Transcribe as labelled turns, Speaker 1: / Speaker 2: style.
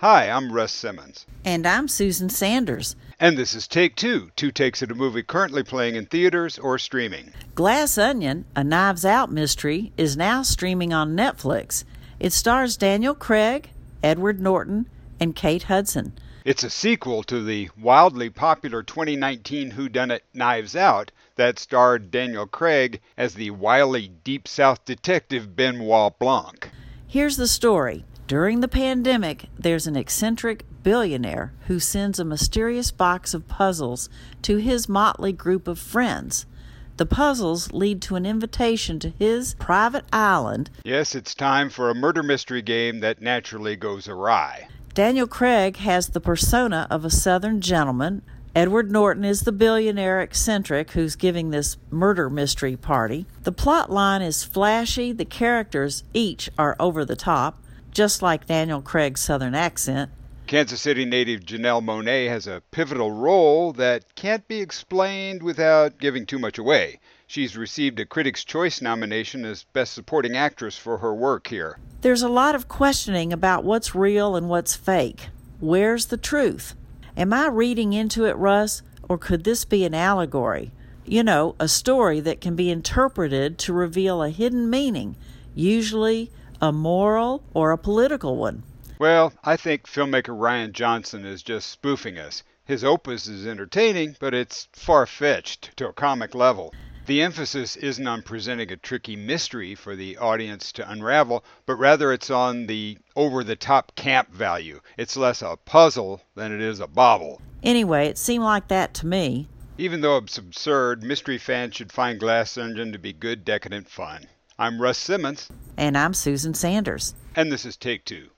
Speaker 1: Hi, I'm Russ Simmons.
Speaker 2: And I'm Susan Sanders.
Speaker 1: And this is Take Two, two takes at a movie currently playing in theaters or streaming.
Speaker 2: Glass Onion, a Knives Out mystery, is now streaming on Netflix. It stars Daniel Craig, Edward Norton, and Kate Hudson.
Speaker 1: It's a sequel to the wildly popular 2019 whodunit Knives Out that starred Daniel Craig as the wily Deep South detective Benoit Blanc.
Speaker 2: Here's the story. During the pandemic, there's an eccentric billionaire who sends a mysterious box of puzzles to his motley group of friends. The puzzles lead to an invitation to his private island.
Speaker 1: Yes, it's time for a murder mystery game that naturally goes awry.
Speaker 2: Daniel Craig has the persona of a southern gentleman. Edward Norton is the billionaire eccentric who's giving this murder mystery party. The plot line is flashy, the characters each are over the top just like Daniel Craig's southern accent.
Speaker 1: Kansas City native Janelle Monáe has a pivotal role that can't be explained without giving too much away. She's received a Critics' Choice nomination as Best Supporting Actress for her work here.
Speaker 2: There's a lot of questioning about what's real and what's fake. Where's the truth? Am I reading into it, Russ, or could this be an allegory? You know, a story that can be interpreted to reveal a hidden meaning, usually a moral or a political one?
Speaker 1: Well, I think filmmaker Rian Johnson is just spoofing us. His opus is entertaining, but it's far fetched to a comic level. The emphasis isn't on presenting a tricky mystery for the audience to unravel, but rather it's on the over the top camp value. It's less a puzzle than it is a bauble.
Speaker 2: Anyway, it seemed like that to me.
Speaker 1: Even though it's absurd, mystery fans should find Glass Onion to be good, decadent fun. I'm Russ Simmons.
Speaker 2: And I'm Susan Sanders.
Speaker 1: And this is Take Two.